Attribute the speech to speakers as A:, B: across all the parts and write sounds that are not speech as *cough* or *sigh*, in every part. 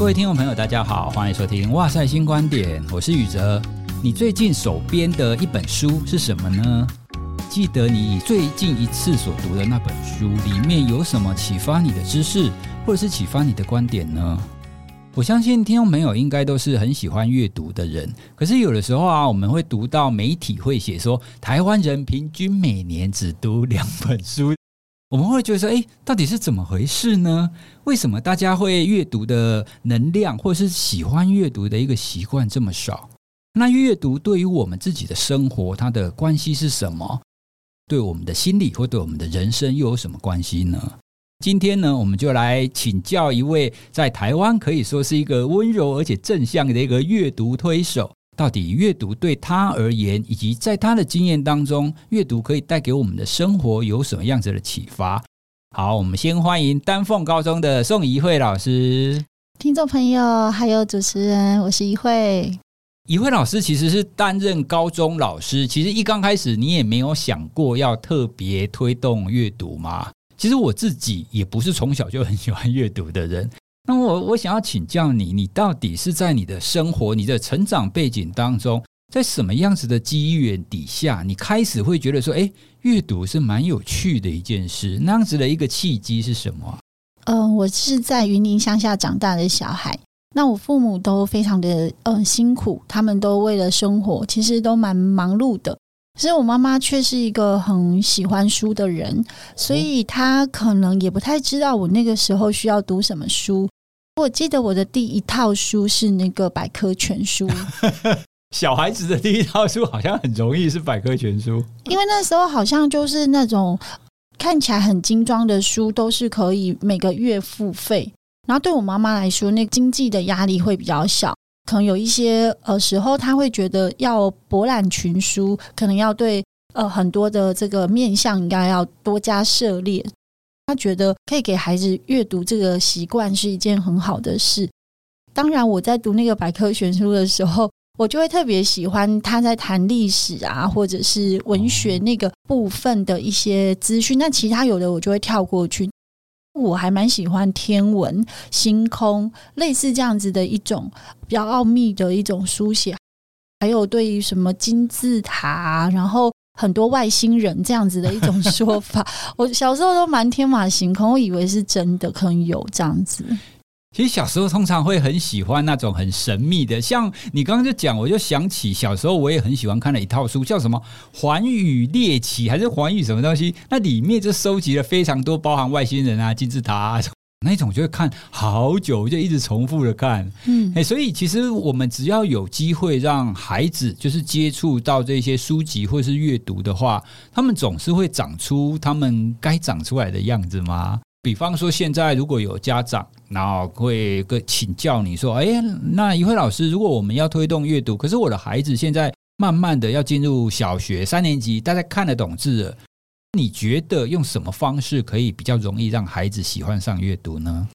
A: 各位听众朋友，大家好，欢迎收听《哇塞新观点》，我是宇哲。你最近手边的一本书是什么呢？记得你最近一次所读的那本书里面有什么启发你的知识，或者是启发你的观点呢？我相信听众朋友应该都是很喜欢阅读的人，可是有的时候啊，我们会读到媒体会写说，台湾人平均每年只读两本书，我们会觉得说，诶，到底是怎么回事呢？为什么大家会阅读的能量，或是喜欢阅读的一个习惯这么少？那阅读对于我们自己的生活，它的关系是什么？对我们的心理或对我们的人生又有什么关系呢？今天呢，我们就来请教一位在台湾可以说是一个温柔而且正向的一个阅读推手。到底阅读对他而言，以及在他的经验当中，阅读可以带给我们的生活有什么样子的启发？好，我们先欢迎丹凤高中的宋怡慧老师。
B: 听众朋友，还有主持人，我是怡慧。
A: 怡慧老师其实是担任高中老师，其实一刚开始你也没有想过要特别推动阅读吗？其实我自己也不是从小就很喜欢阅读的人。那我我想要请教你，你到底是在你的生活、你的成长背景当中，在什么样子的机缘底下，你开始会觉得说，哎，阅读是蛮有趣的一件事？那样子的一个契机是什么？
B: 嗯、我是在云林乡下长大的小孩。那我父母都非常的嗯、呃、辛苦，他们都为了生活，其实都蛮忙碌的。可是我妈妈却是一个很喜欢书的人，所以她可能也不太知道我那个时候需要读什么书。我记得我的第一套书是那个百科全书。*laughs*
A: 小孩子的第一套书好像很容易是百科全书，
B: 因为那时候好像就是那种看起来很精装的书，都是可以每个月付费。然后对我妈妈来说，那个经济的压力会比较小。可能有一些呃时候，她会觉得要博览群书，可能要对呃很多的这个面向应该要多加涉猎。他觉得可以给孩子阅读这个习惯是一件很好的事。当然，我在读那个百科全书的时候，我就会特别喜欢他在谈历史啊，或者是文学那个部分的一些资讯。那其他有的我就会跳过去。我还蛮喜欢天文、星空，类似这样子的一种比较奥秘的一种书写，还有对于什么金字塔，然后很多外星人这样子的一种说法，*laughs* 我小时候都蛮天马行空，我以为是真的，可能有这样子。
A: 其实小时候通常会很喜欢那种很神秘的，像你刚刚就讲，我就想起小时候我也很喜欢看的一套书，叫什么《寰宇猎奇》还是《寰宇什么东西》？那里面就收集了非常多，包含外星人啊、金字塔啊那种，就会看好久，就一直重复的看。嗯，哎，所以其实我们只要有机会让孩子就是接触到这些书籍或是阅读的话，他们总是会长出他们该长出来的样子吗？比方说，现在如果有家长，然后会个请教你说：“哎，那一慧老师，如果我们要推动阅读，可是我的孩子现在慢慢的要进入小学三年级，大家看得懂字了，你觉得用什么方式可以比较容易让孩子喜欢上阅读呢？”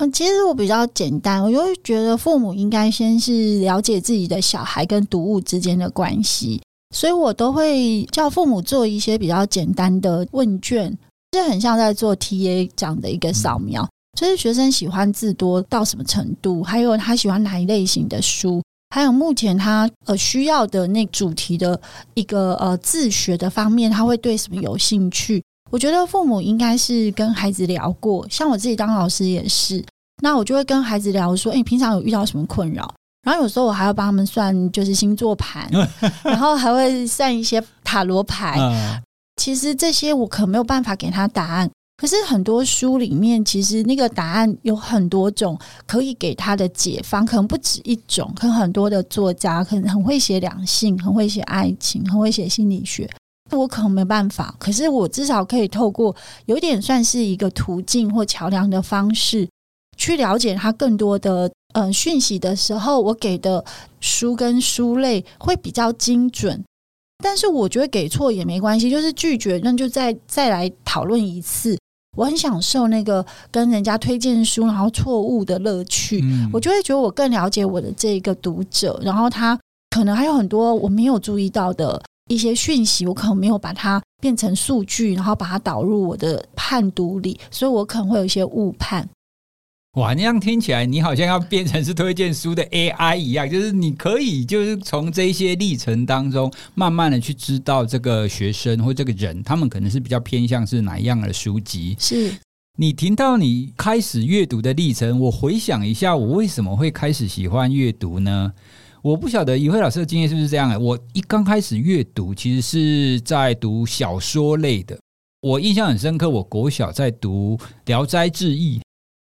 B: 嗯，其实我比较简单，我就会觉得父母应该先是了解自己的小孩跟读物之间的关系，所以我都会叫父母做一些比较简单的问卷。这很像在做 TA 这样的一个扫描，就是学生喜欢字多到什么程度，还有他喜欢哪一类型的书，还有目前他呃需要的那主题的一个呃自学的方面，他会对什么有兴趣？我觉得父母应该是跟孩子聊过，像我自己当老师也是，那我就会跟孩子聊说，诶，你平常有遇到什么困扰？然后有时候我还要帮他们算，就是星座盘，*laughs* 然后还会算一些塔罗牌。其实这些我可没有办法给他答案，可是很多书里面其实那个答案有很多种可以给他的解方，可能不止一种。可能很多的作家可能很会写两性，很会写爱情，很会写心理学，我可能没办法。可是我至少可以透过有点算是一个途径或桥梁的方式，去了解他更多的呃讯息的时候，我给的书跟书类会比较精准。但是我觉得给错也没关系，就是拒绝，那就再再来讨论一次。我很享受那个跟人家推荐书，然后错误的乐趣。嗯。我就会觉得我更了解我的这个读者，然后他可能还有很多我没有注意到的一些讯息，我可能没有把它变成数据，然后把它导入我的判读里，所以我可能会有一些误判。
A: 哇，那样听起来，你好像要变成是推荐书的 AI 一样，就是你可以就是从这些历程当中，慢慢的去知道这个学生或这个人，他们可能是比较偏向是哪一样的书籍。
B: 是
A: 你听到你开始阅读的历程，我回想一下，我为什么会开始喜欢阅读呢？我不晓得怡慧老师的经验是不是这样的。我一刚开始阅读，其实是在读小说类的。我印象很深刻，我国小在读《聊斋志异》。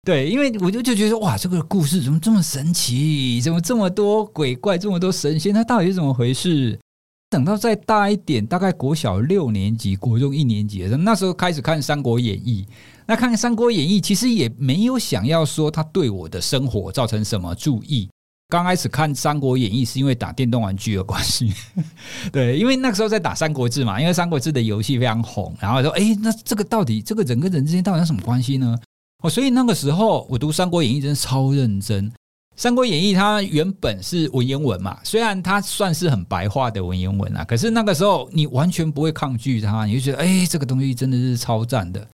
A: 对，因为我就就觉得哇，这个故事怎么这么神奇？怎么这么多鬼怪，这么多神仙？它到底是怎么回事？等到再大一点，大概国小六年级、国中一年级的时候，那时候开始看《三国演义》。那看《三国演义》，其实也没有想要说它对我的生活造成什么注意。刚开始看《三国演义》是因为打电动玩具的关系。*laughs* 对，因为那个时候在打《三国志》嘛，因为《三国志》的游戏非常红，然后说，哎，那这个到底这个人跟人之间到底有什么关系呢？哦，所以那个时候我读《三国演义》真的超认真。《三国演义》它原本是文言文嘛，虽然它算是很白话的文言文啊，可是那个时候你完全不会抗拒它，你就觉得哎，这个东西真的是超赞的。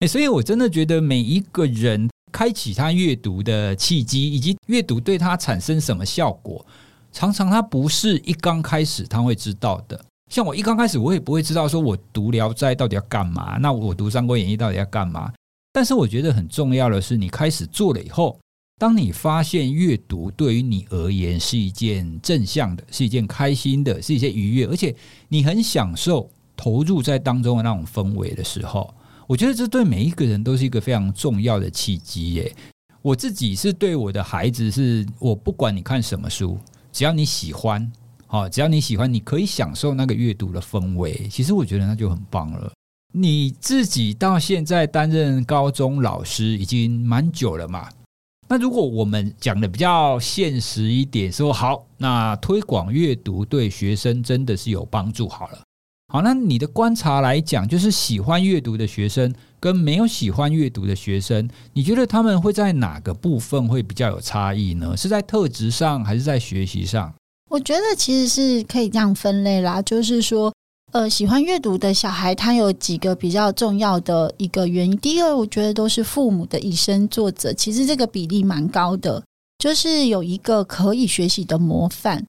A: 哎，所以我真的觉得每一个人开启他阅读的契机，以及阅读对他产生什么效果，常常他不是一刚开始他会知道的。像我一刚开始，我也不会知道说我读《聊斋》到底要干嘛，那我读《三国演义》到底要干嘛？但是我觉得很重要的是，你开始做了以后，当你发现阅读对于你而言是一件正向的，是一件开心的，是一件愉悦，而且你很享受投入在当中的那种氛围的时候，我觉得这对每一个人都是一个非常重要的契机耶。我自己是对我的孩子是，我不管你看什么书，只要你喜欢，好，只要你喜欢，你可以享受那个阅读的氛围，其实我觉得那就很棒了。你自己到现在担任高中老师已经蛮久了嘛？那如果我们讲的比较现实一点，说好，那推广阅读对学生真的是有帮助。好了，好，那你的观察来讲，就是喜欢阅读的学生跟没有喜欢阅读的学生，你觉得他们会在哪个部分会比较有差异呢？是在特质上，还是在学习上？
B: 我觉得其实是可以这样分类啦，就是说。呃，喜欢阅读的小孩，他有几个比较重要的一个原因。第一个，我觉得都是父母的以身作则，其实这个比例蛮高的，就是有一个可以学习的模范。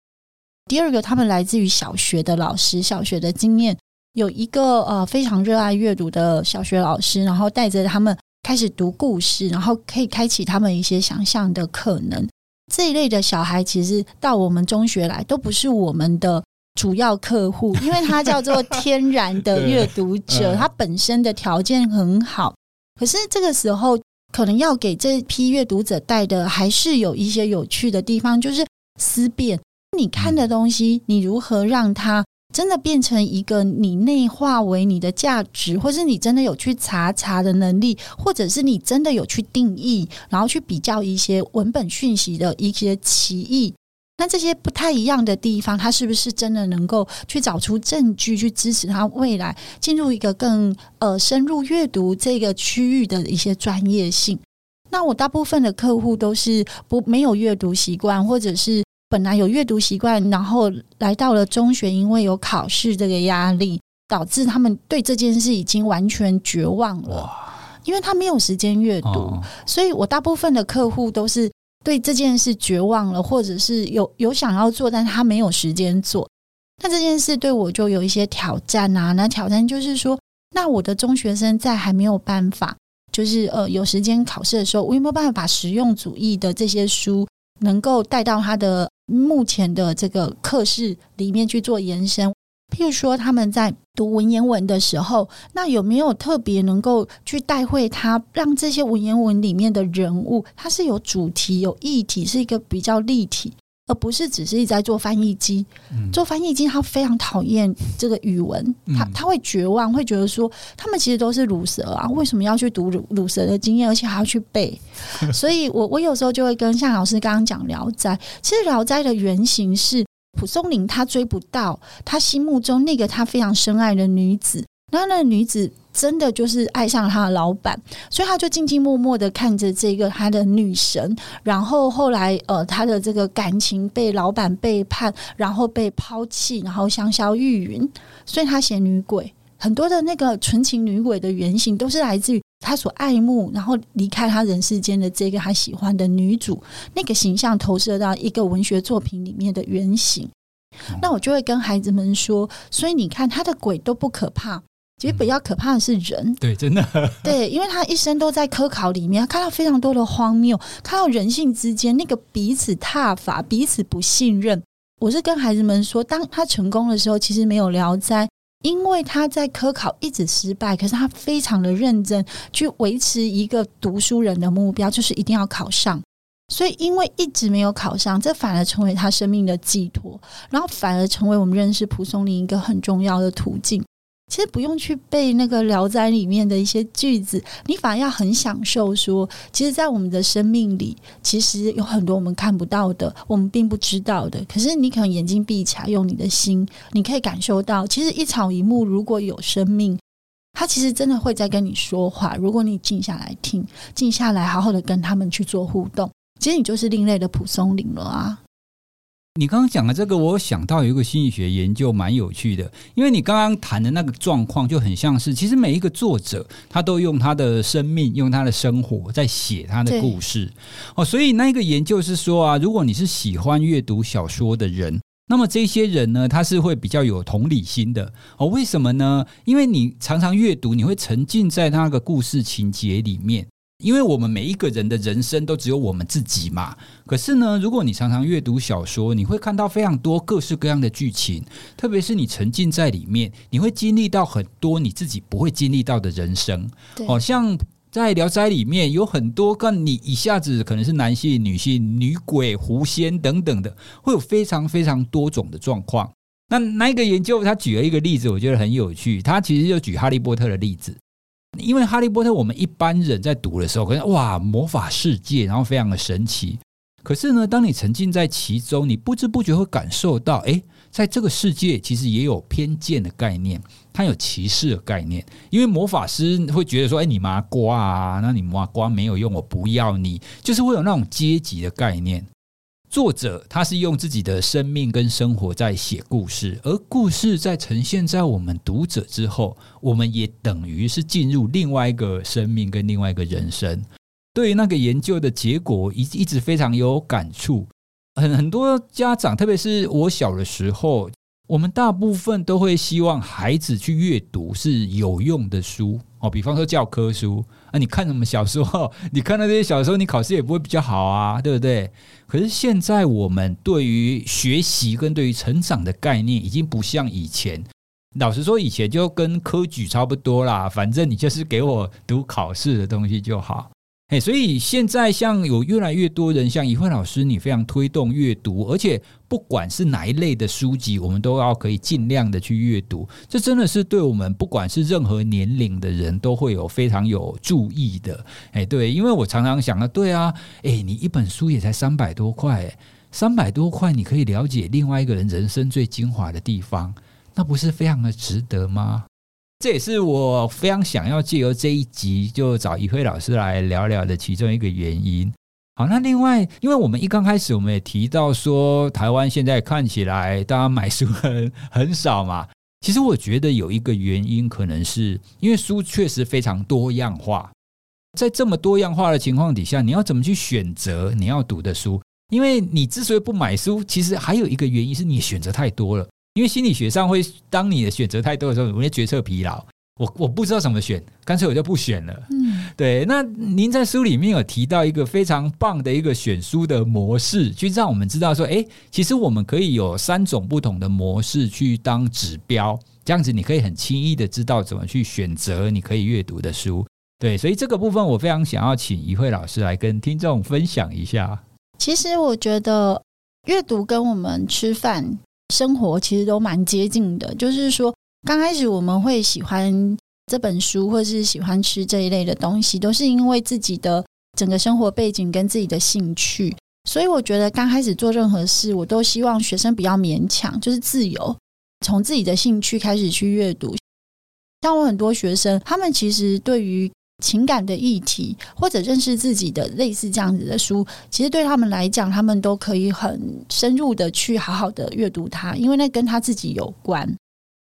B: 第二个，他们来自于小学的老师，小学的经验，有一个呃非常热爱阅读的小学老师，然后带着他们开始读故事，然后可以开启他们一些想象的可能。这一类的小孩，其实到我们中学来，都不是我们的。主要客户，*laughs* 因为他叫做天然的阅读者，他本身的条件很好。可是这个时候，可能要给这批阅读者带的还是有一些有趣的地方，就是思辨。你看的东西，你如何让它真的变成一个你内化为你的价值，或是你真的有去查查的能力，或者是你真的有去定义，然后去比较一些文本讯息的一些歧义。那这些不太一样的地方，他是不是真的能够去找出证据去支持他未来进入一个更呃深入阅读这个区域的一些专业性？那我大部分的客户都是不没有阅读习惯，或者是本来有阅读习惯，然后来到了中学，因为有考试这个压力，导致他们对这件事已经完全绝望了，因为他没有时间阅读，所以我大部分的客户都是。对这件事绝望了，或者是有有想要做，但他没有时间做。那这件事对我就有一些挑战啊。那挑战就是说，那我的中学生在还没有办法，就是呃有时间考试的时候，我有没有办法把实用主义的这些书能够带到他的目前的这个课室里面去做延伸？譬如说，他们在读文言文的时候，那有没有特别能够去带会他，让这些文言文里面的人物，他是有主题、有议题，是一个比较立体，而不是只是一在做翻译机。嗯、做翻译机，他非常讨厌这个语文，他他会绝望，会觉得说，他们其实都是鲁蛇啊，为什么要去读鲁鲁蛇的经验，而且还要去背？*laughs* 所以我我有时候就会跟夏老师刚刚讲《聊斋》，其实《聊斋》的原型是。蒲松龄他追不到他心目中那个他非常深爱的女子，那那女子真的就是爱上了他的老板，所以他就静静默默的看着这个他的女神，然后后来呃他的这个感情被老板背叛，然后被抛弃，然后香消玉殒，所以他写女鬼，很多的那个纯情女鬼的原型都是来自于他所爱慕，然后离开他人世间的这个他喜欢的女主，那个形象投射到一个文学作品里面的原型。那我就会跟孩子们说，所以你看他的鬼都不可怕，其实比较可怕的是人。
A: 嗯、对，真的。*laughs*
B: 对，因为他一生都在科考里面，看到非常多的荒谬，看到人性之间那个彼此踏伐、彼此不信任。我是跟孩子们说，当他成功的时候，其实没有聊斋，因为他在科考一直失败，可是他非常的认真去维持一个读书人的目标，就是一定要考上。所以，因为一直没有考上，这反而成为他生命的寄托，然后反而成为我们认识蒲松龄一个很重要的途径。其实不用去背那个《聊斋》里面的一些句子，你反而要很享受说，其实，在我们的生命里，其实有很多我们看不到的，我们并不知道的。可是，你可能眼睛闭起来，用你的心，你可以感受到，其实一草一木如果有生命，它其实真的会在跟你说话。如果你静下来听，静下来，好好的跟他们去做互动。其实你就是另类的蒲松龄了啊！
A: 你刚刚讲的这个，我想到有一个心理学研究蛮有趣的，因为你刚刚谈的那个状况就很像是，其实每一个作者他都用他的生命、用他的生活在写他的故事哦。所以那个研究是说啊，如果你是喜欢阅读小说的人，那么这些人呢，他是会比较有同理心的哦。为什么呢？因为你常常阅读，你会沉浸在那个故事情节里面。因为我们每一个人的人生都只有我们自己嘛。可是呢，如果你常常阅读小说，你会看到非常多各式各样的剧情，特别是你沉浸在里面，你会经历到很多你自己不会经历到的人生。好像在《聊斋》里面有很多，跟你一下子可能是男性、女性、女鬼、狐仙等等的，会有非常非常多种的状况。那那个研究他举了一个例子，我觉得很有趣。他其实就举《哈利波特》的例子。因为《哈利波特》，我们一般人在读的时候，可能哇，魔法世界，然后非常的神奇。可是呢，当你沉浸在其中，你不知不觉会感受到，诶，在这个世界其实也有偏见的概念，它有歧视的概念。因为魔法师会觉得说，诶，你麻瓜啊，那你麻瓜没有用，我不要你，就是会有那种阶级的概念。作者他是用自己的生命跟生活在写故事，而故事在呈现在我们读者之后，我们也等于是进入另外一个生命跟另外一个人生。对于那个研究的结果，一一直非常有感触。很很多家长，特别是我小的时候，我们大部分都会希望孩子去阅读是有用的书哦，比方说教科书。那你看什么小说？*laughs* 你看到这些小说，你考试也不会比较好啊，对不对？可是现在我们对于学习跟对于成长的概念，已经不像以前。老实说，以前就跟科举差不多啦，反正你就是给我读考试的东西就好。所以现在像有越来越多人，像怡慧老师，你非常推动阅读，而且不管是哪一类的书籍，我们都要可以尽量的去阅读。这真的是对我们不管是任何年龄的人都会有非常有注意的。哎，对，因为我常常想啊，对啊，哎，你一本书也才三百多块，三百多块你可以了解另外一个人人生最精华的地方，那不是非常的值得吗？这也是我非常想要借由这一集就找怡辉老师来聊聊的其中一个原因。好，那另外，因为我们一刚开始我们也提到说，台湾现在看起来大家买书很很少嘛。*laughs* 其实我觉得有一个原因，可能是因为书确实非常多样化。在这么多样化的情况底下，你要怎么去选择你要读的书？因为你之所以不买书，其实还有一个原因是你选择太多了。因为心理学上会，当你的选择太多的时候，容易决策疲劳。我我不知道怎么选，干脆我就不选了。嗯，对。那您在书里面有提到一个非常棒的一个选书的模式，去让我们知道说，哎，其实我们可以有三种不同的模式去当指标，这样子你可以很轻易的知道怎么去选择你可以阅读的书。对，所以这个部分我非常想要请一慧老师来跟听众分享一下。
B: 其实我觉得阅读跟我们吃饭。生活其实都蛮接近的，就是说，刚开始我们会喜欢这本书，或是喜欢吃这一类的东西，都是因为自己的整个生活背景跟自己的兴趣。所以，我觉得刚开始做任何事，我都希望学生不要勉强，就是自由，从自己的兴趣开始去阅读。像我很多学生，他们其实对于情感的议题，或者认识自己的类似这样子的书，其实对他们来讲，他们都可以很深入的去好好的阅读它，因为那跟他自己有关。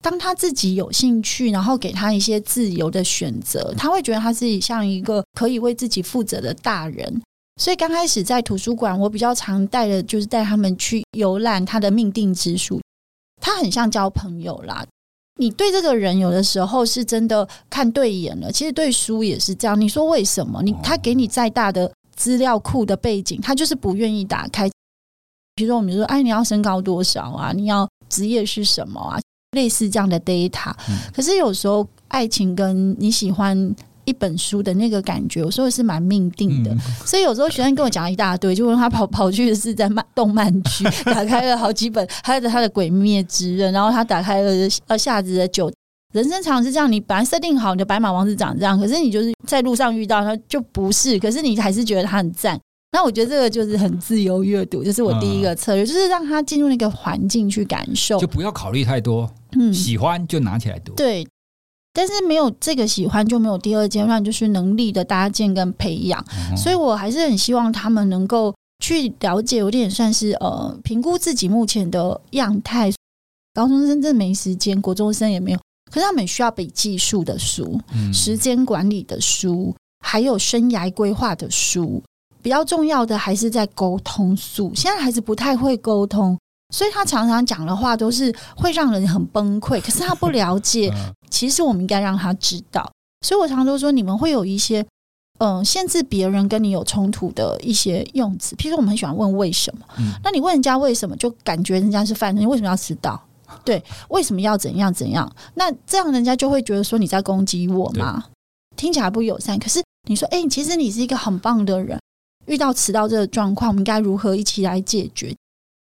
B: 当他自己有兴趣，然后给他一些自由的选择，他会觉得他自己像一个可以为自己负责的大人。所以刚开始在图书馆，我比较常带的就是带他们去游览他的命定之书。他很像交朋友啦。你对这个人有的时候是真的看对眼了，其实对书也是这样。你说为什么？你他给你再大的资料库的背景，他就是不愿意打开。比如说，我们说，哎，你要身高多少啊？你要职业是什么啊？类似这样的 data。可是有时候，爱情跟你喜欢一本书的那个感觉，有时候是蛮命定的。所以有时候学生跟我讲一大堆，就问他跑跑去的是在漫动漫区，*laughs* 打开了好几本，还有他的《鬼灭之刃》，然后他打开了呃夏子的酒。人生常常是这样，你本来设定好你的白马王子长这样，可是你就是在路上遇到他就不是，可是你还是觉得他很赞。那我觉得这个就是很自由阅读，就是我第一个策略，就是让他进入那个环境去感受，
A: 就不要考虑太多。嗯，喜欢就拿起来读。
B: 对，但是没有这个喜欢，就没有第二阶段，就是能力的搭建跟培养。所以我还是很希望他们能够去了解，有点算是呃评估自己目前的样态。高中生真的没时间，国中生也没有。可是他们需要比技术的书、嗯、时间管理的书，还有生涯规划的书。比较重要的还是在沟通术。现在孩子不太会沟通，所以他常常讲的话都是会让人很崩溃。可是他不了解，*laughs* 其实我们应该让他知道。所以我常常都说，你们会有一些嗯、呃、限制别人跟你有冲突的一些用词。譬如说，我们很喜欢问为什么，那你问人家为什么，就感觉人家是犯人，你为什么要迟到？对，为什么要怎样怎样？那这样人家就会觉得说你在攻击我嘛，听起来不友善。可是你说，哎，其实你是一个很棒的人，遇到迟到这个状况，我们该如何一起来解决？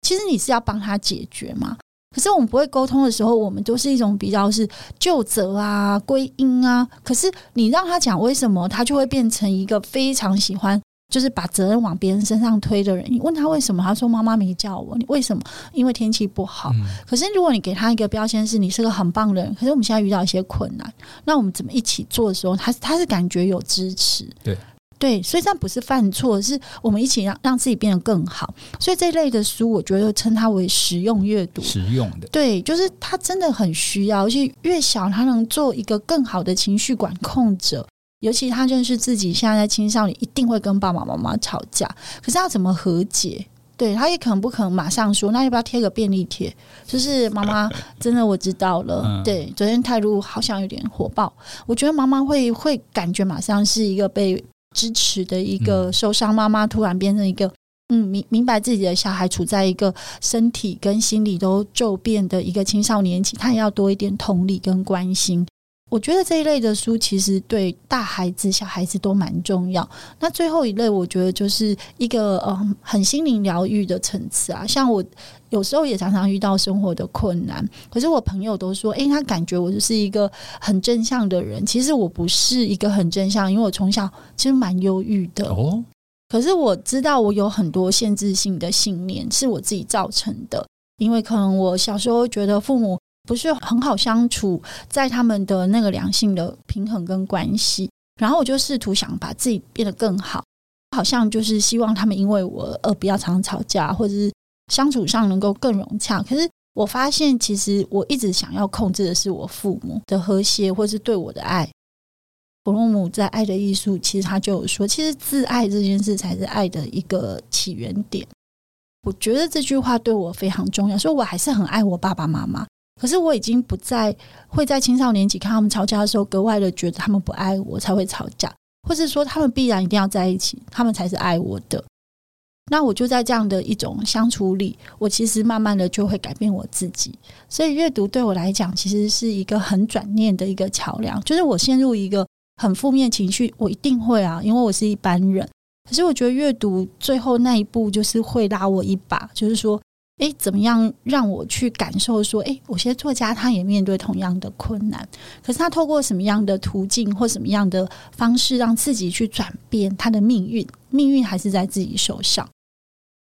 B: 其实你是要帮他解决嘛。可是我们不会沟通的时候，我们都是一种比较是就责啊、归因啊。可是你让他讲为什么，他就会变成一个非常喜欢。就是把责任往别人身上推的人，你问他为什么，他说妈妈没叫我。你为什么？因为天气不好。可是如果你给他一个标签是你是个很棒的人，可是我们现在遇到一些困难，那我们怎么一起做的时候，他他是感觉有支持。
A: 对
B: 对，所以这样不是犯错，是我们一起让让自己变得更好。所以这一类的书，我觉得称它为实用阅读，
A: 实用的。
B: 对，就是他真的很需要，而且越小他能做一个更好的情绪管控者。尤其他认识自己，现在在青少年一定会跟爸爸妈妈吵架，可是要怎么和解？对，他也可能不可能马上说，那要不要贴个便利贴？就是妈妈，*laughs* 真的我知道了。对，昨天态度好像有点火爆，我觉得妈妈会会感觉马上是一个被支持的一个受伤妈妈，突然变成一个嗯明明白自己的小孩处在一个身体跟心理都骤变的一个青少年期，他也要多一点同理跟关心。我觉得这一类的书其实对大孩子、小孩子都蛮重要。那最后一类，我觉得就是一个嗯很心灵疗愈的层次啊。像我有时候也常常遇到生活的困难，可是我朋友都说，诶，他感觉我就是一个很正向的人。其实我不是一个很正向，因为我从小其实蛮忧郁的哦。可是我知道我有很多限制性的信念是我自己造成的，因为可能我小时候觉得父母。不是很好相处，在他们的那个良性的平衡跟关系，然后我就试图想把自己变得更好，好像就是希望他们因为我而不要常常吵架，或者是相处上能够更融洽。可是我发现，其实我一直想要控制的是我父母的和谐，或是对我的爱。弗洛姆在《爱的艺术》其实他就有说，其实自爱这件事才是爱的一个起源点。我觉得这句话对我非常重要，所以我还是很爱我爸爸妈妈。可是我已经不再会在青少年期看他们吵架的时候，格外的觉得他们不爱我才会吵架，或是说他们必然一定要在一起，他们才是爱我的。那我就在这样的一种相处里，我其实慢慢的就会改变我自己。所以阅读对我来讲，其实是一个很转念的一个桥梁。就是我陷入一个很负面情绪，我一定会啊，因为我是一般人。可是我觉得阅读最后那一步，就是会拉我一把，就是说。诶，怎么样让我去感受说，诶，有些作家他也面对同样的困难，可是他透过什么样的途径或什么样的方式，让自己去转变他的命运？命运还是在自己手上。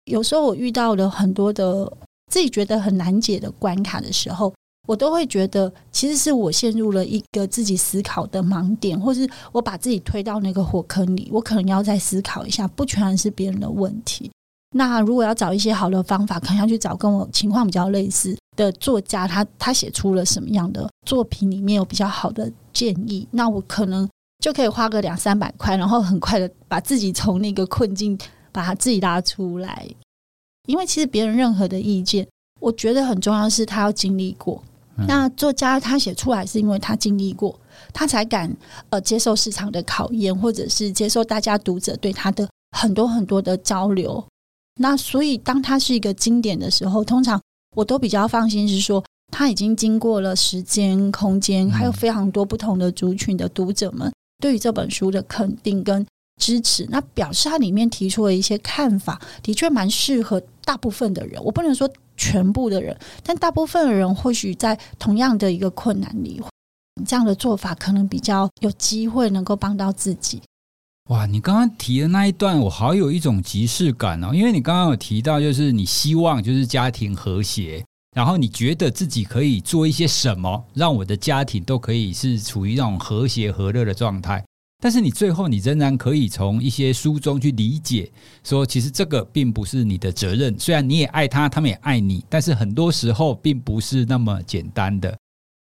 B: 有时候我遇到了很多的自己觉得很难解的关卡的时候，我都会觉得，其实是我陷入了一个自己思考的盲点，或是我把自己推到那个火坑里，我可能要再思考一下，不全是别人的问题。那如果要找一些好的方法，可能要去找跟我情况比较类似的作家他他写出了什么样的作品，里面有比较好的建议，那我可能就可以花个两三百块，然后很快的把自己从那个困境把他自己拉出来。因为其实别人任何的意见，我觉得很重要是他要经历过。那作家他写出来是因为他经历过，他才敢呃接受市场的考验，或者是接受大家读者对他的很多很多的交流。那所以当它是一个经典的时候，通常我都比较放心，是说它已经经过了时间、空间，还有非常多不同的族群的读者们对于这本书的肯定跟支持。那表示它里面提出了一些看法，的确蛮适合大部分的人。我不能说。全部的人，但大部分的人或许在同样的一个困难里，这样的做法可能比较有机会能够帮到自己。
A: 哇，你刚刚提的那一段，我好有一种即视感哦，因为你刚刚有提到，就是你希望就是家庭和谐，然后你觉得自己可以做一些什么，让我的家庭都可以是处于那种和谐和乐的状态。但是你最后，你仍然可以从一些书中去理解，说其实这个并不是你的责任。虽然你也爱他，他们也爱你，但是很多时候并不是那么简单的。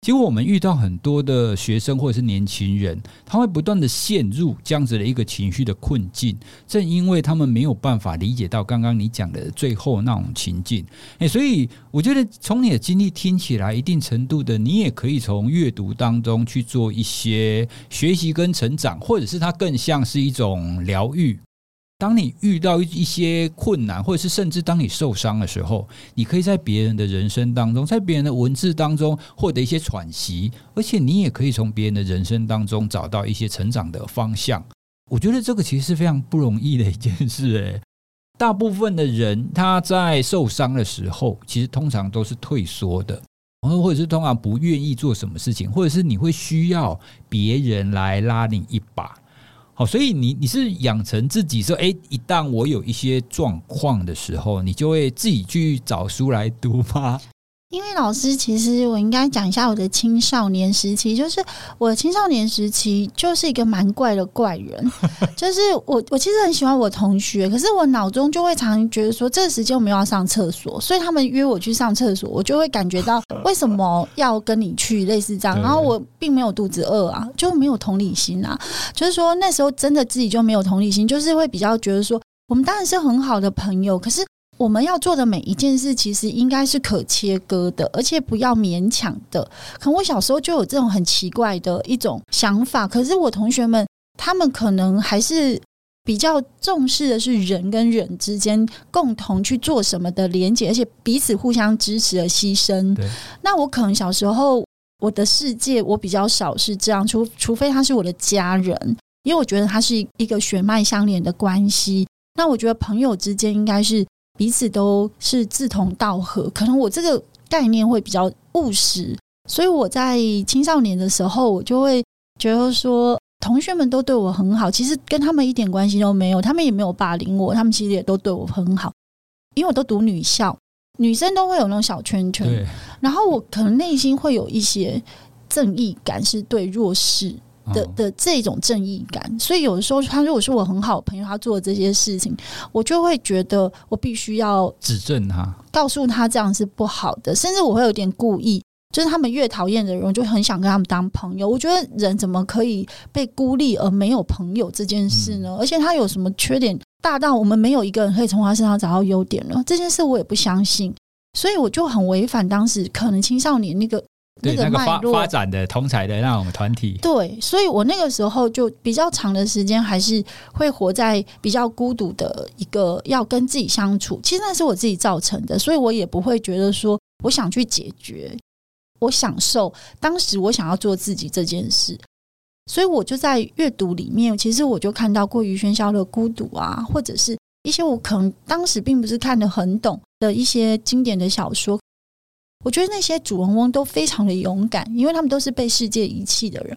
A: 结果我们遇到很多的学生或者是年轻人，他会不断的陷入这样子的一个情绪的困境，正因为他们没有办法理解到刚刚你讲的最后那种情境。诶，所以我觉得从你的经历听起来，一定程度的你也可以从阅读当中去做一些学习跟成长，或者是它更像是一种疗愈。当你遇到一些困难，或者是甚至当你受伤的时候，你可以在别人的人生当中，在别人的文字当中获得一些喘息，而且你也可以从别人的人生当中找到一些成长的方向。我觉得这个其实是非常不容易的一件事。诶，*laughs* 大部分的人他在受伤的时候，其实通常都是退缩的，或者是通常不愿意做什么事情，或者是你会需要别人来拉你一把。好，所以你你是养成自己说，诶，一旦我有一些状况的时候，你就会自己去找书来读吗？
B: 因为老师，其实我应该讲一下我的青少年时期，就是我的青少年时期就是一个蛮怪的怪人，*laughs* 就是我我其实很喜欢我同学，可是我脑中就会常常觉得说，这个时间我们要上厕所，所以他们约我去上厕所，我就会感觉到 *laughs* 为什么要跟你去，类似这样，然后我并没有肚子饿啊，就没有同理心啊，就是说那时候真的自己就没有同理心，就是会比较觉得说，我们当然是很好的朋友，可是。我们要做的每一件事，其实应该是可切割的，而且不要勉强的。可能我小时候就有这种很奇怪的一种想法，可是我同学们他们可能还是比较重视的是人跟人之间共同去做什么的连接，而且彼此互相支持的牺牲。那我可能小时候我的世界我比较少是这样，除除非他是我的家人，因为我觉得他是一个血脉相连的关系。那我觉得朋友之间应该是。彼此都是志同道合，可能我这个概念会比较务实，所以我在青少年的时候，我就会觉得说，同学们都对我很好，其实跟他们一点关系都没有，他们也没有霸凌我，他们其实也都对我很好，因为我都读女校，女生都会有那种小圈圈，然后我可能内心会有一些正义感，是对弱势。的的这种正义感，所以有的时候他如果是我很好的朋友，他做的这些事情，我就会觉得我必须要
A: 指正他，
B: 告诉他这样是不好的，甚至我会有点故意，就是他们越讨厌的人，我就很想跟他们当朋友。我觉得人怎么可以被孤立而没有朋友这件事呢？而且他有什么缺点大到我们没有一个人可以从他身上找到优点呢？这件事我也不相信，所以我就很违反当时可能青少年那个。
A: 对那个发发展的同才的那种团体，
B: 对，所以我那个时候就比较长的时间，还是会活在比较孤独的一个要跟自己相处。其实那是我自己造成的，所以我也不会觉得说我想去解决，我享受当时我想要做自己这件事。所以我就在阅读里面，其实我就看到过于喧嚣的孤独啊，或者是一些我可能当时并不是看得很懂的一些经典的小说。我觉得那些主人翁都非常的勇敢，因为他们都是被世界遗弃的人。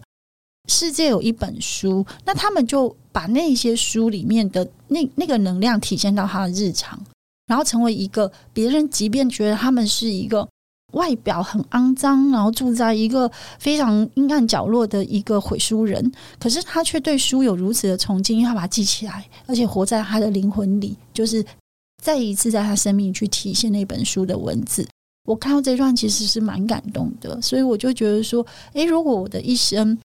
B: 世界有一本书，那他们就把那些书里面的那那个能量体现到他的日常，然后成为一个别人即便觉得他们是一个外表很肮脏，然后住在一个非常阴暗角落的一个毁书人，可是他却对书有如此的崇敬，因为他把它记起来，而且活在他的灵魂里，就是再一次在他生命去体现那本书的文字。我看到这段其实是蛮感动的，所以我就觉得说，诶，如果我的一生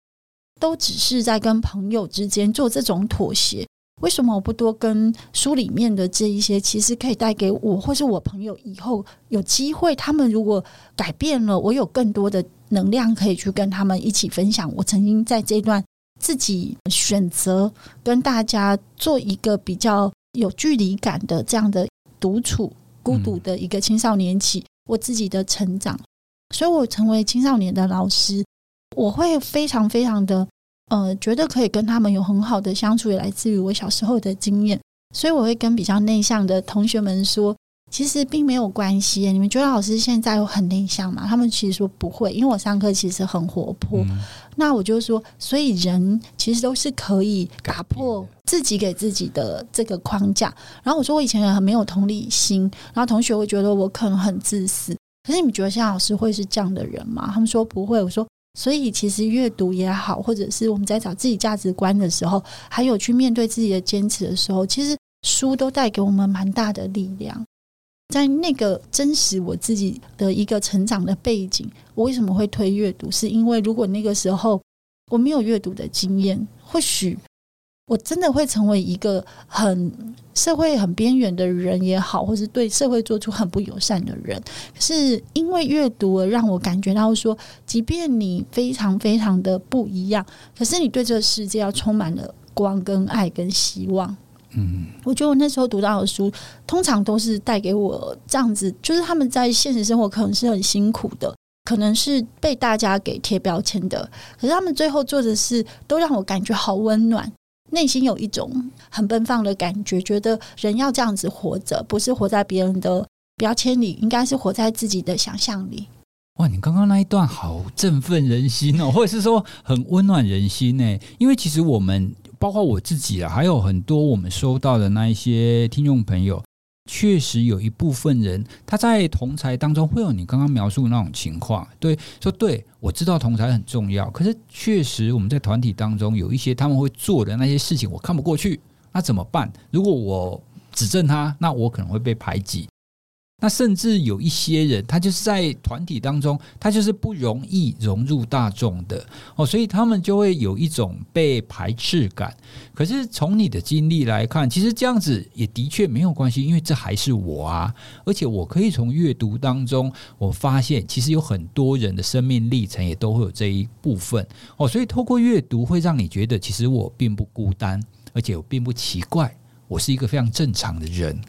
B: 都只是在跟朋友之间做这种妥协，为什么我不多跟书里面的这一些，其实可以带给我或是我朋友以后有机会，他们如果改变了，我有更多的能量可以去跟他们一起分享。我曾经在这段自己选择跟大家做一个比较有距离感的这样的独处、孤独的一个青少年期。我自己的成长，所以我成为青少年的老师，我会非常非常的呃，觉得可以跟他们有很好的相处，也来自于我小时候的经验。所以我会跟比较内向的同学们说，其实并没有关系。你们觉得老师现在有很内向吗？他们其实说不会，因为我上课其实很活泼。嗯、那我就说，所以人其实都是可以打破自己给自己的这个框架。然后我说，我以前也很没有同理心，然后同学会觉得我可能很自私。可是你们觉得现在老师会是这样的人吗？他们说不会。我说，所以其实阅读也好，或者是我们在找自己价值观的时候，还有去面对自己的坚持的时候，其实书都带给我们蛮大的力量。在那个真实我自己的一个成长的背景，我为什么会推阅读？是因为如果那个时候我没有阅读的经验，或许我真的会成为一个很社会很边缘的人也好，或是对社会做出很不友善的人。可是因为阅读而让我感觉到说，即便你非常非常的不一样，可是你对这个世界要充满了光、跟爱、跟希望。嗯，我觉得我那时候读到的书，通常都是带给我这样子，就是他们在现实生活可能是很辛苦的，可能是被大家给贴标签的，可是他们最后做的事，都让我感觉好温暖，内心有一种很奔放的感觉，觉得人要这样子活着，不是活在别人的标签里，应该是活在自己的想象里。
A: 哇，你刚刚那一段好振奋人心哦，或者是说很温暖人心呢？因为其实我们。包括我自己啊，还有很多我们收到的那一些听众朋友，确实有一部分人他在同才当中会有你刚刚描述的那种情况。对，说对，我知道同才很重要，可是确实我们在团体当中有一些他们会做的那些事情，我看不过去，那怎么办？如果我指正他，那我可能会被排挤。那甚至有一些人，他就是在团体当中，他就是不容易融入大众的哦，所以他们就会有一种被排斥感。可是从你的经历来看，其实这样子也的确没有关系，因为这还是我啊，而且我可以从阅读当中，我发现其实有很多人的生命历程也都会有这一部分哦，所以透过阅读会让你觉得，其实我并不孤单，而且我并不奇怪，我是一个非常正常的人。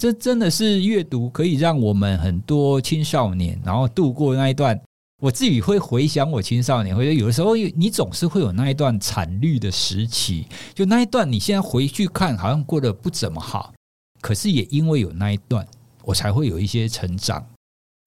A: 这真的是阅读可以让我们很多青少年，然后度过那一段。我自己会回想我青少年，或者有的时候你总是会有那一段惨绿的时期，就那一段你现在回去看，好像过得不怎么好。可是也因为有那一段，我才会有一些成长。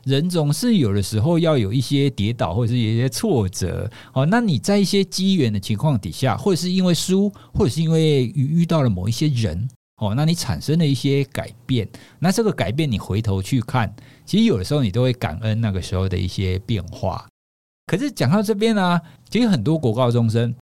A: 人总是有的时候要有一些跌倒，或者是有一些挫折。哦，那你在一些机缘的情况底下，或者是因为书，或者是因为遇到了某一些人。哦，那你产生了一些改变，那这个改变你回头去看，其实有的时候你都会感恩那个时候的一些变化。可是讲到这边呢，其实很多国高中生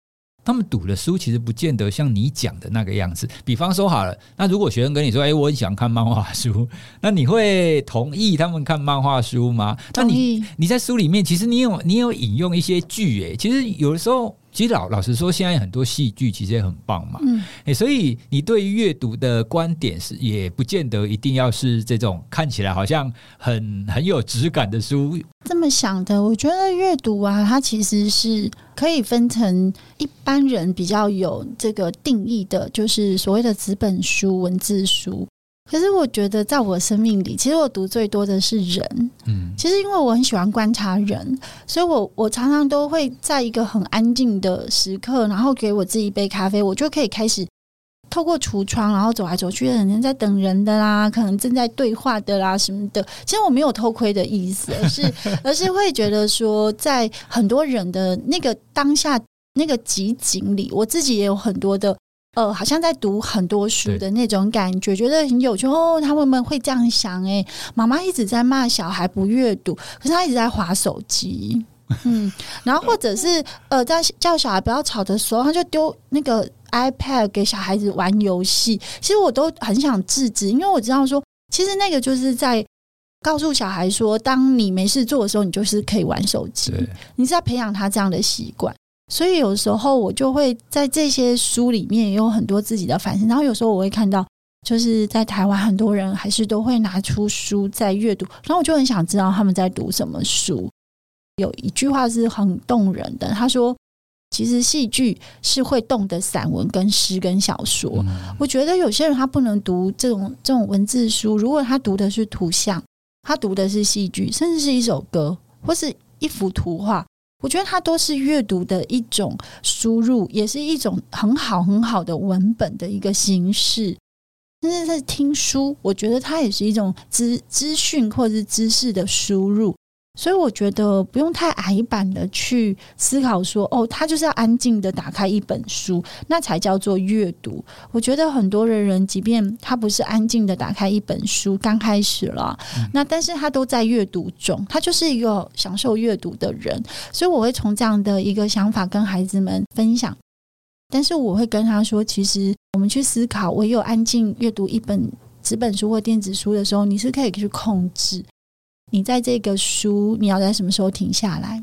A: 他们读的书其实不见得像你讲的那个样子。比方说好了，那如果学生跟你说：“哎，我很想看漫画书。”那你会同意他们看漫画
B: 书吗？
A: 那你你在书里面其实你有你有引用一些剧，哎，其实有的时候。其实老老实说，现在很多戏剧其实也很棒嘛。嗯，欸，所以你对于阅读的观点是，也不见得一定要是这种看起来好像很很有质感的书。
B: 这么想的，我觉得阅读啊，它其实是可以分成一般人比较有这个定义的，就是所谓的纸本书、文字书。可是我觉得，在我生命里，其实我读最多的是人。嗯，其实因为我很喜欢观察人，所以我我常常都会在一个很安静的时刻，然后给我自己一杯咖啡，我就可以开始透过橱窗，然后走来走去，人家在等人的啦，可能正在对话的啦什么的。其实我没有偷窥的意思，而是 *laughs* 而是会觉得说，在很多人的那个当下那个集锦里，我自己也有很多的。呃，好像在读很多书的那种感觉，觉得很有趣哦。他们会这样想哎，妈妈一直在骂小孩不阅读，可是他一直在划手机。*laughs* 嗯，然后或者是呃，在叫小孩不要吵的时候，他就丢那个 iPad 给小孩子玩游戏。其实我都很想制止，因为我知道说，其实那个就是在告诉小孩说，当你没事做的时候，你就是可以玩手
A: 机。
B: 你是在培养他这样的习惯。所以有时候我就会在这些书里面也有很多自己的反思。然后有时候我会看到，就是在台湾很多人还是都会拿出书在阅读。然后我就很想知道他们在读什么书。有一句话是很动人的，他说：“其实戏剧是会动的散文、跟诗、跟小说。”我觉得有些人他不能读这种这种文字书，如果他读的是图像。他读的是戏剧，甚至是一首歌，或是一幅图画。我觉得它都是阅读的一种输入，也是一种很好很好的文本的一个形式。甚至是听书，我觉得它也是一种资资讯或者是知识的输入。所以我觉得不用太矮板的去思考说，哦，他就是要安静的打开一本书，那才叫做阅读。我觉得很多的人，即便他不是安静的打开一本书，刚开始了，那但是他都在阅读中，他就是一个享受阅读的人。所以我会从这样的一个想法跟孩子们分享。但是我会跟他说，其实我们去思考，唯有安静阅读一本纸本书或电子书的时候，你是可以去控制。你在这个书，你要在什么时候停下来？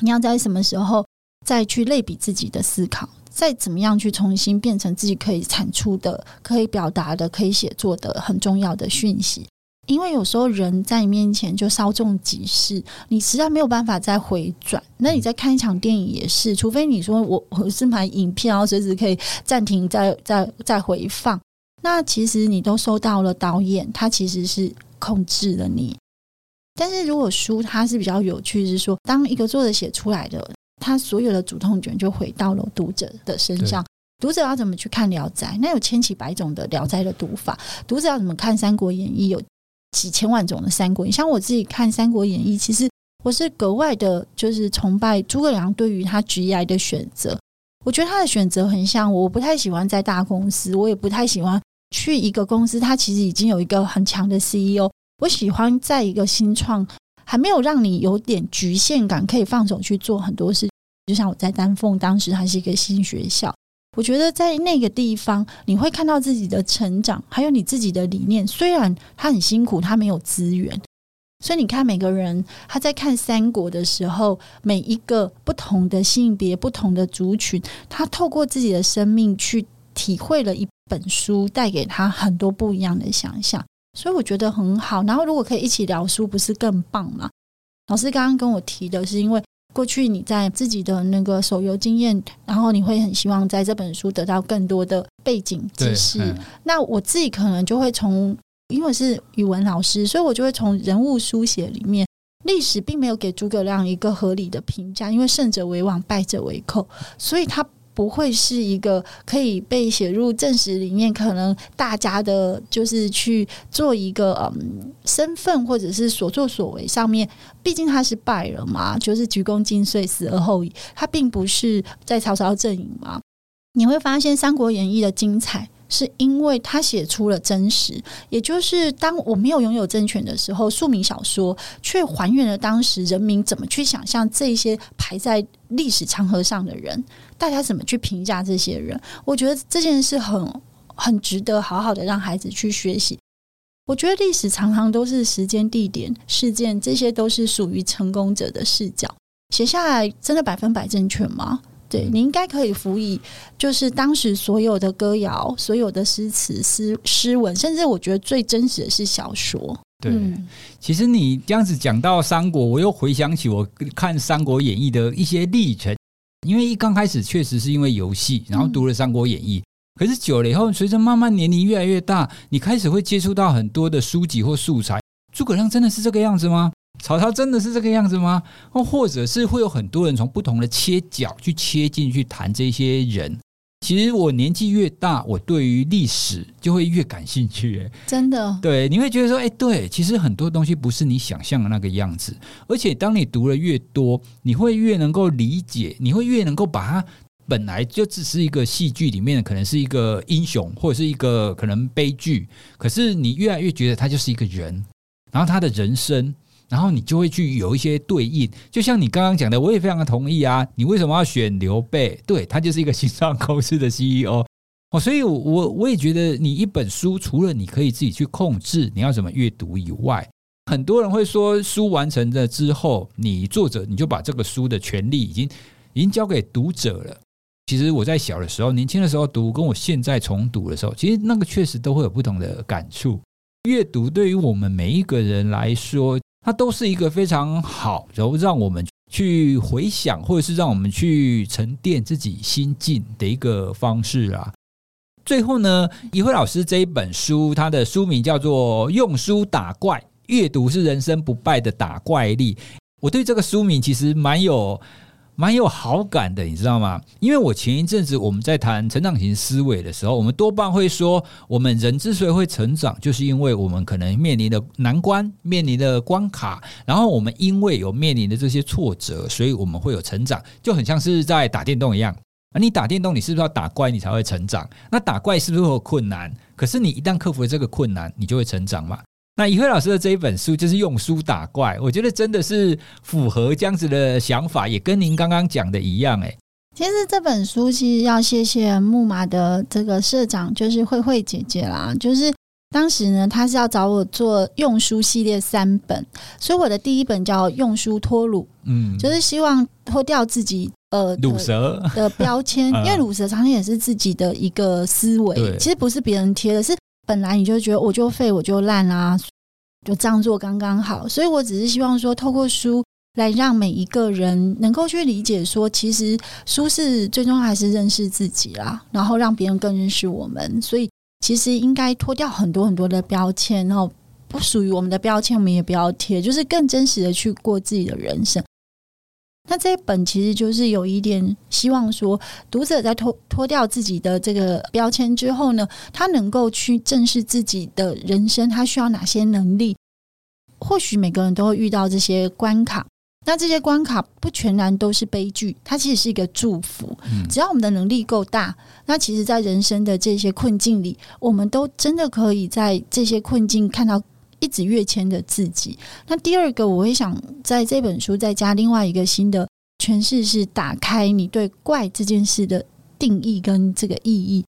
B: 你要在什么时候再去类比自己的思考？再怎么样去重新变成自己可以产出的、可以表达的、可以写作的很重要的讯息？因为有时候人在你面前就稍纵即逝，你实在没有办法再回转。那你在看一场电影也是，除非你说我我是买影片，然后随时可以暂停再再再回放。那其实你都收到了导演，他其实是控制了你。但是如果书它是比较有趣，是说当一个作者写出来的，他所有的主动权就回到了读者的身上。读者要怎么去看《聊斋》？那有千奇百种的《聊斋》的读法。读者要怎么看《三国演义》？有几千万种的《三国演义》。像我自己看《三国演义》，其实我是格外的，就是崇拜诸葛亮对于他职业的选择。我觉得他的选择很像我，我不太喜欢在大公司，我也不太喜欢去一个公司，他其实已经有一个很强的 CEO。我喜欢在一个新创还没有让你有点局限感，可以放手去做很多事。就像我在丹凤，当时还是一个新学校，我觉得在那个地方你会看到自己的成长，还有你自己的理念。虽然他很辛苦，他没有资源，所以你看每个人他在看三国的时候，每一个不同的性别、不同的族群，他透过自己的生命去体会了一本书，带给他很多不一样的想象。所以我觉得很好，然后如果可以一起聊书，不是更棒吗？老师刚刚跟我提的是，因为过去你在自己的那个手游经验，然后你会很希望在这本书得到更多的背景知识。嗯、那我自己可能就会从，因为是语文老师，所以我就会从人物书写里面，历史并没有给诸葛亮一个合理的评价，因为胜者为王，败者为寇，所以他。不会是一个可以被写入正史里面，可能大家的就是去做一个嗯身份或者是所作所为上面，毕竟他是败了嘛，就是鞠躬尽瘁，死而后已，他并不是在曹操阵营嘛。你会发现《三国演义》的精彩。是因为他写出了真实，也就是当我没有拥有政权的时候，庶民小说却还原了当时人民怎么去想象这些排在历史长河上的人，大家怎么去评价这些人？我觉得这件事很很值得好好的让孩子去学习。我觉得历史常常都是时间、地点、事件，这些都是属于成功者的视角，写下来真的百分百正确吗？对，你应该可以辅以，就是当时所有的歌谣、所有的诗词、诗诗文，甚至我觉得最真实的是小说。
A: 对，嗯、其实你这样子讲到三国，我又回想起我看《三国演义》的一些历程。因为一刚开始确实是因为游戏，然后读了《三国演义》，嗯，可是久了以后，随着慢慢年龄越来越大，你开始会接触到很多的书籍或素材。诸葛亮真的是这个样子吗？曹操真的是这个样子吗？或者是会有很多人从不同的切角去切进去谈这些人？其实我年纪越大，我对于历史就会越感兴趣。
B: 真的，
A: 对，你会觉得说，哎，对，其实很多东西不是你想象的那个样子。而且当你读了越多，你会越能够理解，你会越能够把它本来就只是一个戏剧里面的，可能是一个英雄，或者是一个可能悲剧。可是你越来越觉得他就是一个人，然后他的人生。然后你就会去有一些对应，就像你刚刚讲的，我也非常的同意啊。你为什么要选刘备？对，他就是一个新创公司的 CEO 哦，所以我我也觉得，你一本书除了你可以自己去控制你要怎么阅读以外，很多人会说，书完成了之后，你作者你就把这个书的权利已经已经交给读者了。其实我在小的时候、年轻的时候读，跟我现在重读的时候，其实那个确实都会有不同的感触。阅读对于我们每一个人来说，它都是一个非常好，然后让我们去回想，或者是让我们去沉淀自己心境的一个方式啊。最后呢，一辉老师这一本书，它的书名叫做《用书打怪》，阅读是人生不败的打怪力。我对这个书名其实蛮有。蛮有好感的，你知道吗？因为我前一阵子我们在谈成长型思维的时候，我们多半会说，我们人之所以会成长，就是因为我们可能面临的难关、面临的关卡，然后我们因为有面临的这些挫折，所以我们会有成长，就很像是在打电动一样。啊你打电动，你是不是要打怪，你才会成长？那打怪是不是会有困难？可是你一旦克服了这个困难，你就会成长嘛。那怡慧老师的这一本书就是用书打怪，我觉得真的是符合这样子的想法，也跟您刚刚讲的一样。哎，
B: 其实这本书其实要谢谢木马的这个社长，就是慧慧姐姐啦。就是当时呢，她是要找我做用书系列三本，所以我的第一本叫《用书脱乳》，嗯，就是希望脱掉自己呃乳蛇的标签，因为乳蛇常常也是自己的一个思维，其实不是别人贴的，是。本来你就觉得我就废我就烂啊，就这样做刚刚好。所以我只是希望说，透过书来让每一个人能够去理解，说其实书是最终还是认识自己啦，然后让别人更认识我们。所以其实应该脱掉很多很多的标签，然后不属于我们的标签，我们也不要贴，就是更真实的去过自己的人生。那这一本其实就是有一点希望说，读者在脱脱掉自己的这个标签之后呢，他能够去正视自己的人生，他需要哪些能力？或许每个人都会遇到这些关卡，那这些关卡不全然都是悲剧，它其实是一个祝福。只要我们的能力够大，那其实，在人生的这些困境里，我们都真的可以在这些困境看到。一直跃迁的自己。那第二个，我会想在这本书再加另外一个新的诠释，是打开你对怪这件事的定义跟这个意义。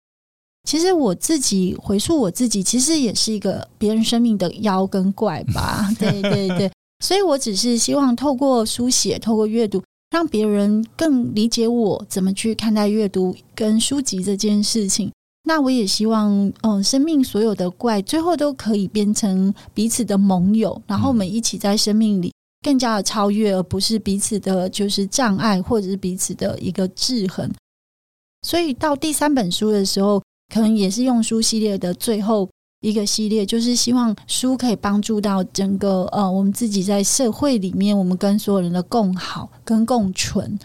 B: 其实我自己回溯我自己，其实也是一个别人生命的妖跟怪吧。*laughs* 对对对，所以我只是希望透过书写，透过阅读，让别人更理解我怎么去看待阅读跟书籍这件事情。那我也希望，嗯、呃，生命所有的怪最后都可以变成彼此的盟友，然后我们一起在生命里更加的超越，而不是彼此的就是障碍，或者是彼此的一个制衡。所以到第三本书的时候，可能也是用书系列的最后一个系列，就是希望书可以帮助到整个呃我们自己在社会里面，我们跟所有人的共好跟共存。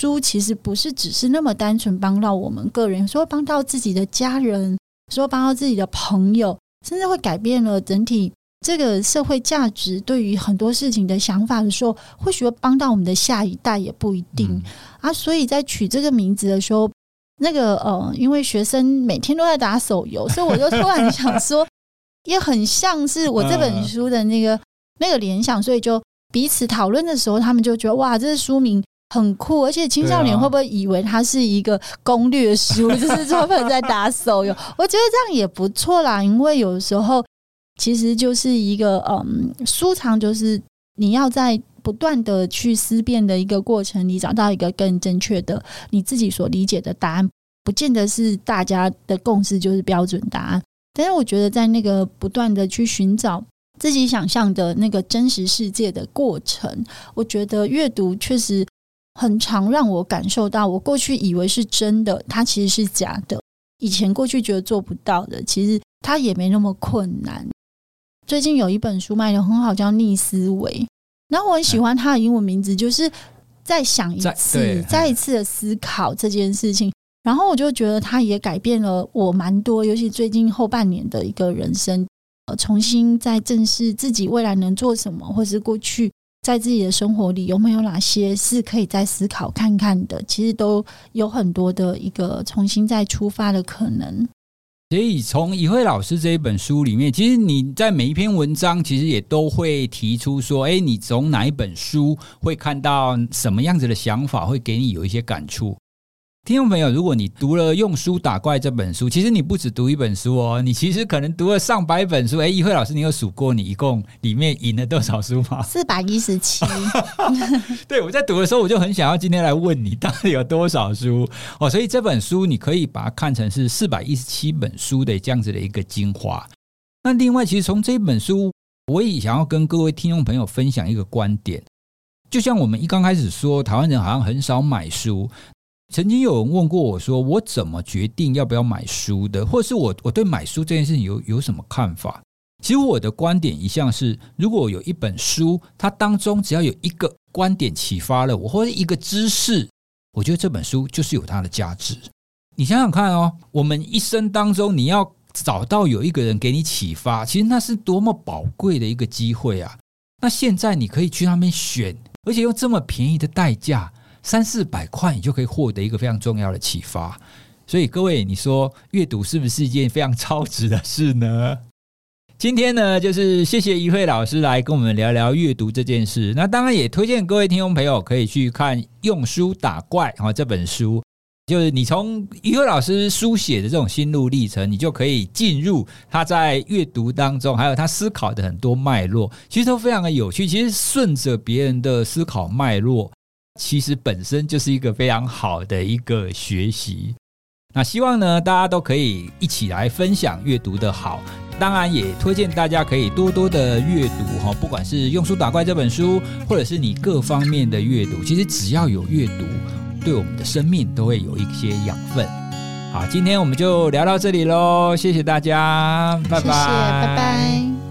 B: 书其实不是只是那么单纯帮到我们个人，说帮到自己的家人，说帮到自己的朋友，甚至会改变了整体这个社会价值对于很多事情的想法的时候，或许会帮到我们的下一代也不一定、嗯、啊。所以在取这个名字的时候，那个呃，因为学生每天都在打手游，所以我就突然想说，也很像是我这本书的那个那个联想，所以就彼此讨论的时候，他们就觉得哇，这是书名。很酷，而且青少年会不会以为它是一个攻略书，啊、*laughs* 就是专门在打手游？我觉得这样也不错啦，因为有时候其实就是一个嗯，书藏就是你要在不断的去思辨的一个过程里，找到一个更正确的你自己所理解的答案，不见得是大家的共识就是标准答案。但是我觉得在那个不断的去寻找自己想象的那个真实世界的过程，我觉得阅读确实。很常让我感受到，我过去以为是真的，它其实是假的。以前过去觉得做不到的，其实它也没那么困难。最近有一本书卖的很好，叫《逆思维》，然后我很喜欢它的英文名字，就是再想一次，再一次的思考这件事情。然后我就觉得它也改变了我蛮多，尤其最近后半年的一个人生，呃，重新再正视自己未来能做什么，或是过去。在自己的生活里有没有哪些是可以再思考看看的？其实都有很多的一个重新再出发的可能。
A: 所以从怡慧老师这一本书里面，其实你在每一篇文章，其实也都会提出说：“哎，你从哪一本书会看到什么样子的想法，会给你有一些感触。”听众朋友，如果你读了《用书打怪》这本书，其实你不只读一本书哦，你其实可能读了上百本书。哎，一慧老师，你有数过你一共里面赢了多少书吗？*laughs*
B: 四百一十七。*laughs*
A: 对，我在读的时候，我就很想要今天来问你，到底有多少书哦？所以这本书你可以把它看成是四百一十七本书的这样子的一个精华。那另外，其实从这本书，我也想要跟各位听众朋友分享一个观点，就像我们一刚开始说，台湾人好像很少买书。曾经有人问过我说：“我怎么决定要不要买书的？或是我我对买书这件事情有有什么看法？”其实我的观点一向是：如果有一本书，它当中只要有一个观点启发了我，或者一个知识，我觉得这本书就是有它的价值。你想想看哦，我们一生当中你要找到有一个人给你启发，其实那是多么宝贵的一个机会啊！那现在你可以去那边选，而且用这么便宜的代价。三四百块，你就可以获得一个非常重要的启发。所以各位，你说阅读是不是一件非常超值的事呢？今天呢，就是谢谢怡慧老师来跟我们聊聊阅读这件事。那当然也推荐各位听众朋友可以去看《用书打怪》啊这本书，就是你从怡慧老师书写的这种心路历程，你就可以进入他在阅读当中，还有他思考的很多脉络，其实都非常的有趣。其实顺着别人的思考脉络。其实本身就是一个非常好的一个学习。那希望呢，大家都可以一起来分享阅读的好。当然，也推荐大家可以多多的阅读哈，不管是《用书打怪》这本书，或者是你各方面的阅读，其实只要有阅读，对我们的生命都会有一些养分。好，今天我们就聊到这里喽，谢谢大家，拜拜，
B: 拜拜。